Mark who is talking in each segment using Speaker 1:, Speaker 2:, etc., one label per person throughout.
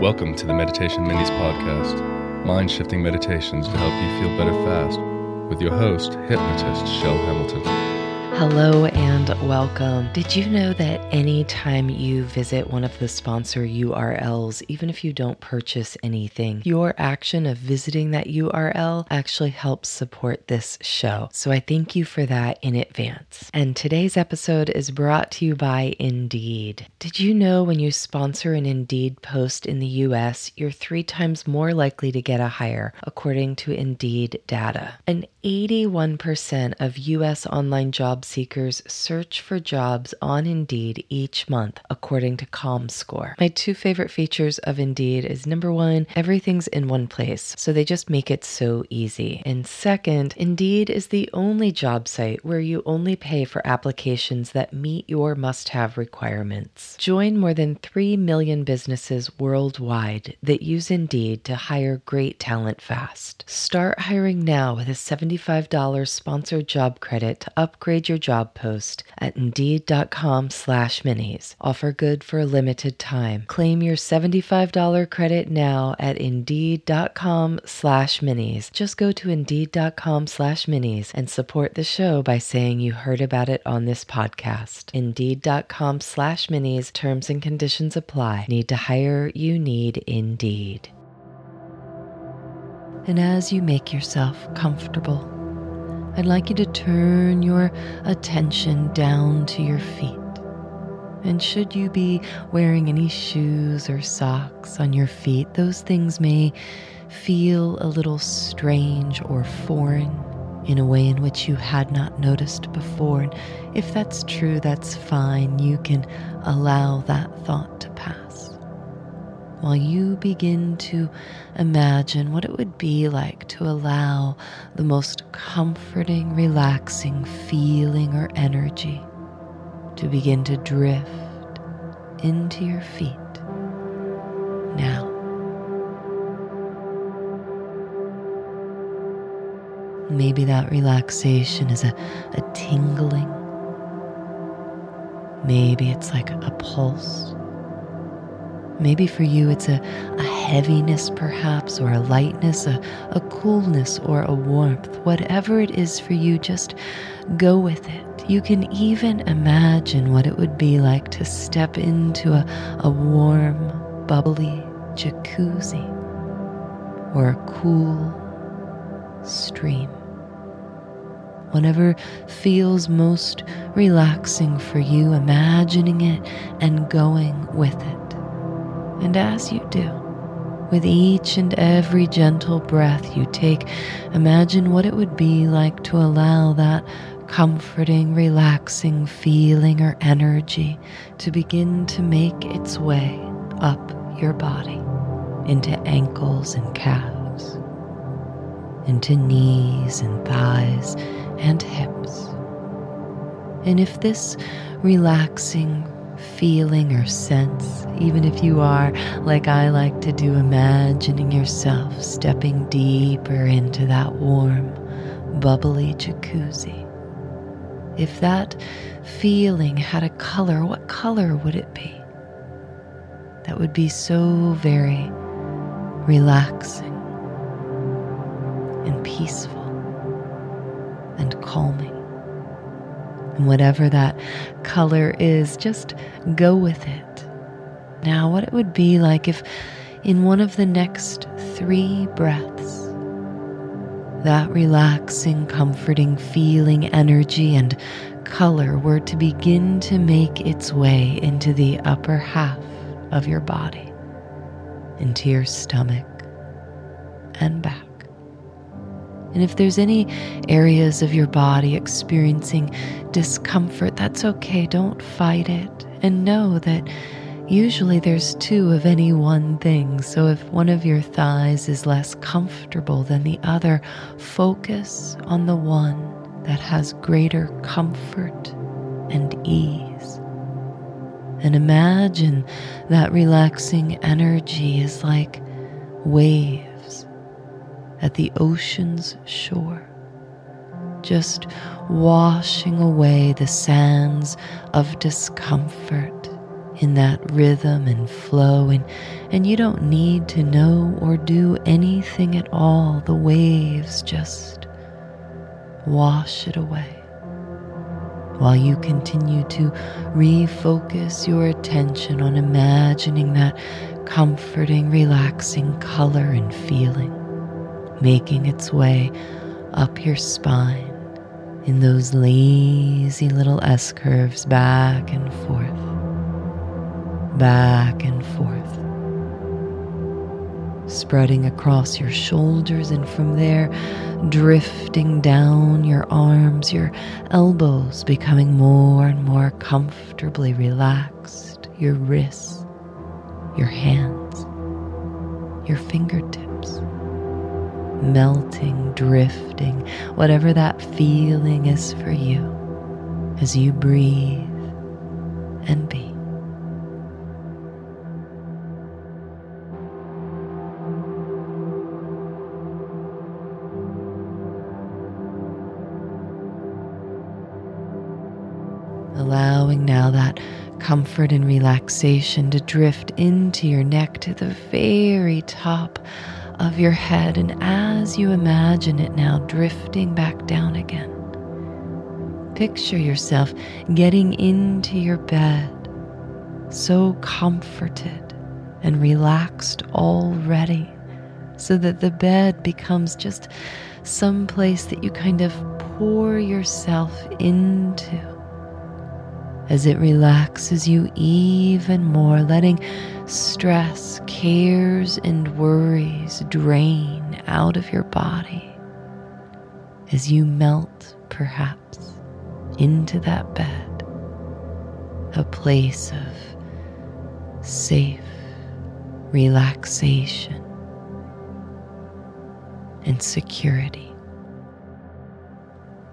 Speaker 1: Welcome to the Meditation Minis podcast, mind shifting meditations to help you feel better fast, with your host, hypnotist Chel Hamilton.
Speaker 2: Hello and welcome. Did you know that anytime you visit one of the sponsor URLs, even if you don't purchase anything, your action of visiting that URL actually helps support this show? So I thank you for that in advance. And today's episode is brought to you by Indeed. Did you know when you sponsor an Indeed post in the US, you're three times more likely to get a hire, according to Indeed data? An 81% of US online job seekers search for jobs on Indeed each month, according to ComScore. My two favorite features of Indeed is number one, everything's in one place, so they just make it so easy. And second, Indeed is the only job site where you only pay for applications that meet your must have requirements. Join more than 3 million businesses worldwide that use Indeed to hire great talent fast. Start hiring now with a $75 sponsored job credit to upgrade your job post at Indeed.com slash minis. Offer good for a limited time. Claim your $75 credit now at Indeed.com slash minis. Just go to Indeed.com slash minis and support the show by saying you heard about it on this podcast. Indeed.com slash minis. Terms and conditions apply. Need to hire? You need Indeed. And as you make yourself comfortable, I'd like you to turn your attention down to your feet. And should you be wearing any shoes or socks on your feet, those things may feel a little strange or foreign in a way in which you had not noticed before. And if that's true, that's fine. You can allow that thought to while you begin to imagine what it would be like to allow the most comforting, relaxing feeling or energy to begin to drift into your feet now. Maybe that relaxation is a, a tingling. Maybe it's like a pulse Maybe for you it's a, a heaviness, perhaps, or a lightness, a, a coolness, or a warmth. Whatever it is for you, just go with it. You can even imagine what it would be like to step into a, a warm, bubbly jacuzzi or a cool stream. Whatever feels most relaxing for you, imagining it and going with it. And as you do, with each and every gentle breath you take, imagine what it would be like to allow that comforting, relaxing feeling or energy to begin to make its way up your body into ankles and calves, into knees and thighs and hips. And if this relaxing, feeling or sense, even if you are, like I like to do, imagining yourself stepping deeper into that warm, bubbly jacuzzi. If that feeling had a color, what color would it be? That would be so very relaxing and peaceful and calming. Whatever that color is, just go with it. Now, what it would be like if in one of the next three breaths, that relaxing, comforting feeling, energy, and color were to begin to make its way into the upper half of your body, into your stomach and back. And if there's any areas of your body experiencing discomfort, that's okay. Don't fight it. And know that usually there's two of any one thing. So if one of your thighs is less comfortable than the other, focus on the one that has greater comfort and ease. And imagine that relaxing energy is like waves at the ocean's shore, just washing away the sands of discomfort in that rhythm and flow, and, and you don't need to know or do anything at all. The waves just wash it away while you continue to refocus your attention on imagining that comforting, relaxing color and feeling making its way up your spine in those lazy little S curves back and forth, back and forth, spreading across your shoulders, and from there, drifting down your arms, your elbows becoming more and more comfortably relaxed, your wrists, your hands, your fingertips melting, drifting, whatever that feeling is for you as you breathe and be. Allowing now that comfort and relaxation to drift into your neck to the very top of your head, and as you imagine it now drifting back down again, picture yourself getting into your bed, so comforted and relaxed already, so that the bed becomes just some place that you kind of pour yourself into as it relaxes you even more, letting stress, cares, and worries drain out of your body as you melt, perhaps, into that bed, a place of safe relaxation and security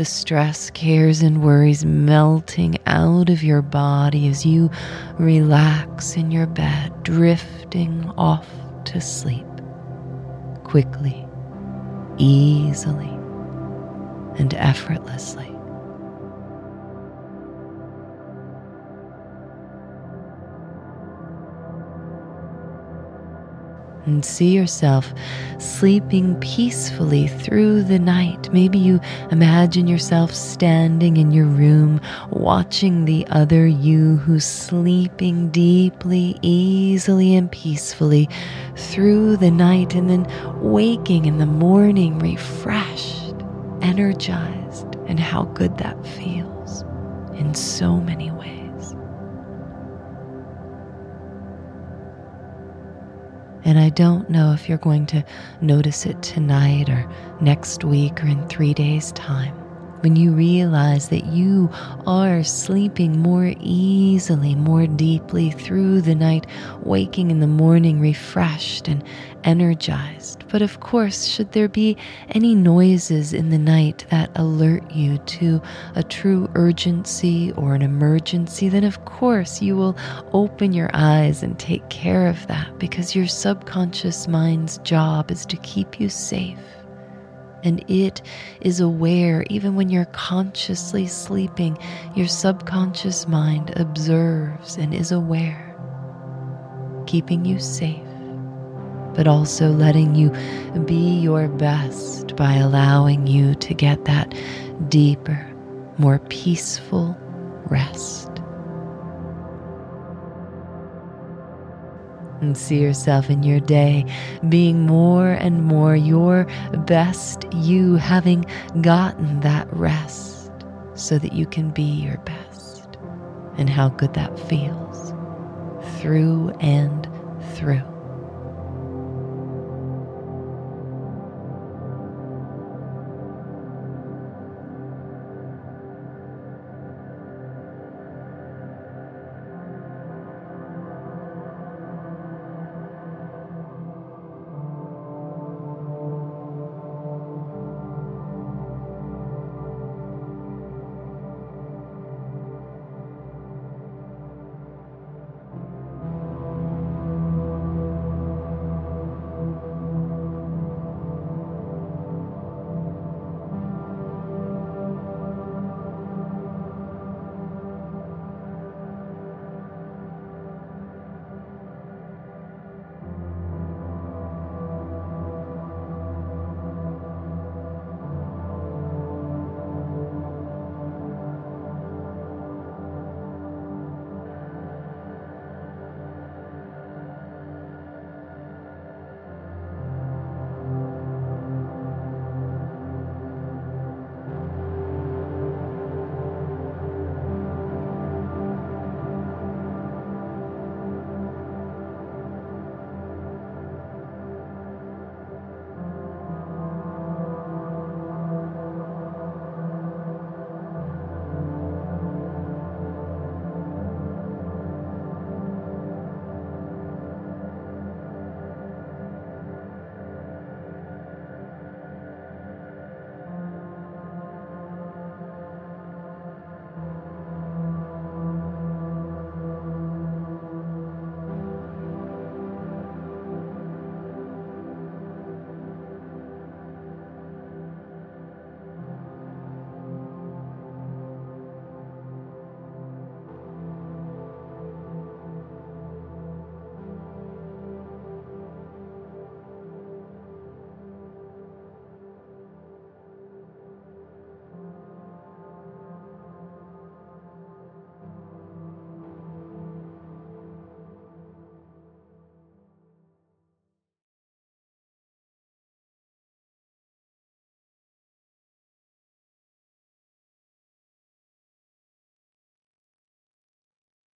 Speaker 2: the stress, cares, and worries melting out of your body as you relax in your bed, drifting off to sleep quickly, easily, and effortlessly. And see yourself sleeping peacefully through the night. Maybe you imagine yourself standing in your room, watching the other you who's sleeping deeply, easily, and peacefully through the night, and then waking in the morning refreshed, energized, and how good that feels in so many ways. And I don't know if you're going to notice it tonight or next week or in three days' time when you realize that you are sleeping more easily, more deeply through the night, waking in the morning refreshed and energized. But of course, should there be any noises in the night that alert you to a true urgency or an emergency, then of course you will open your eyes and take care of that because your subconscious mind's job is to keep you safe and it is aware even when you're consciously sleeping. Your subconscious mind observes and is aware, keeping you safe, but also letting you be your best by allowing you to get that deeper, more peaceful rest. And see yourself in your day being more and more your best you, having gotten that rest so that you can be your best, and how good that feels through and through.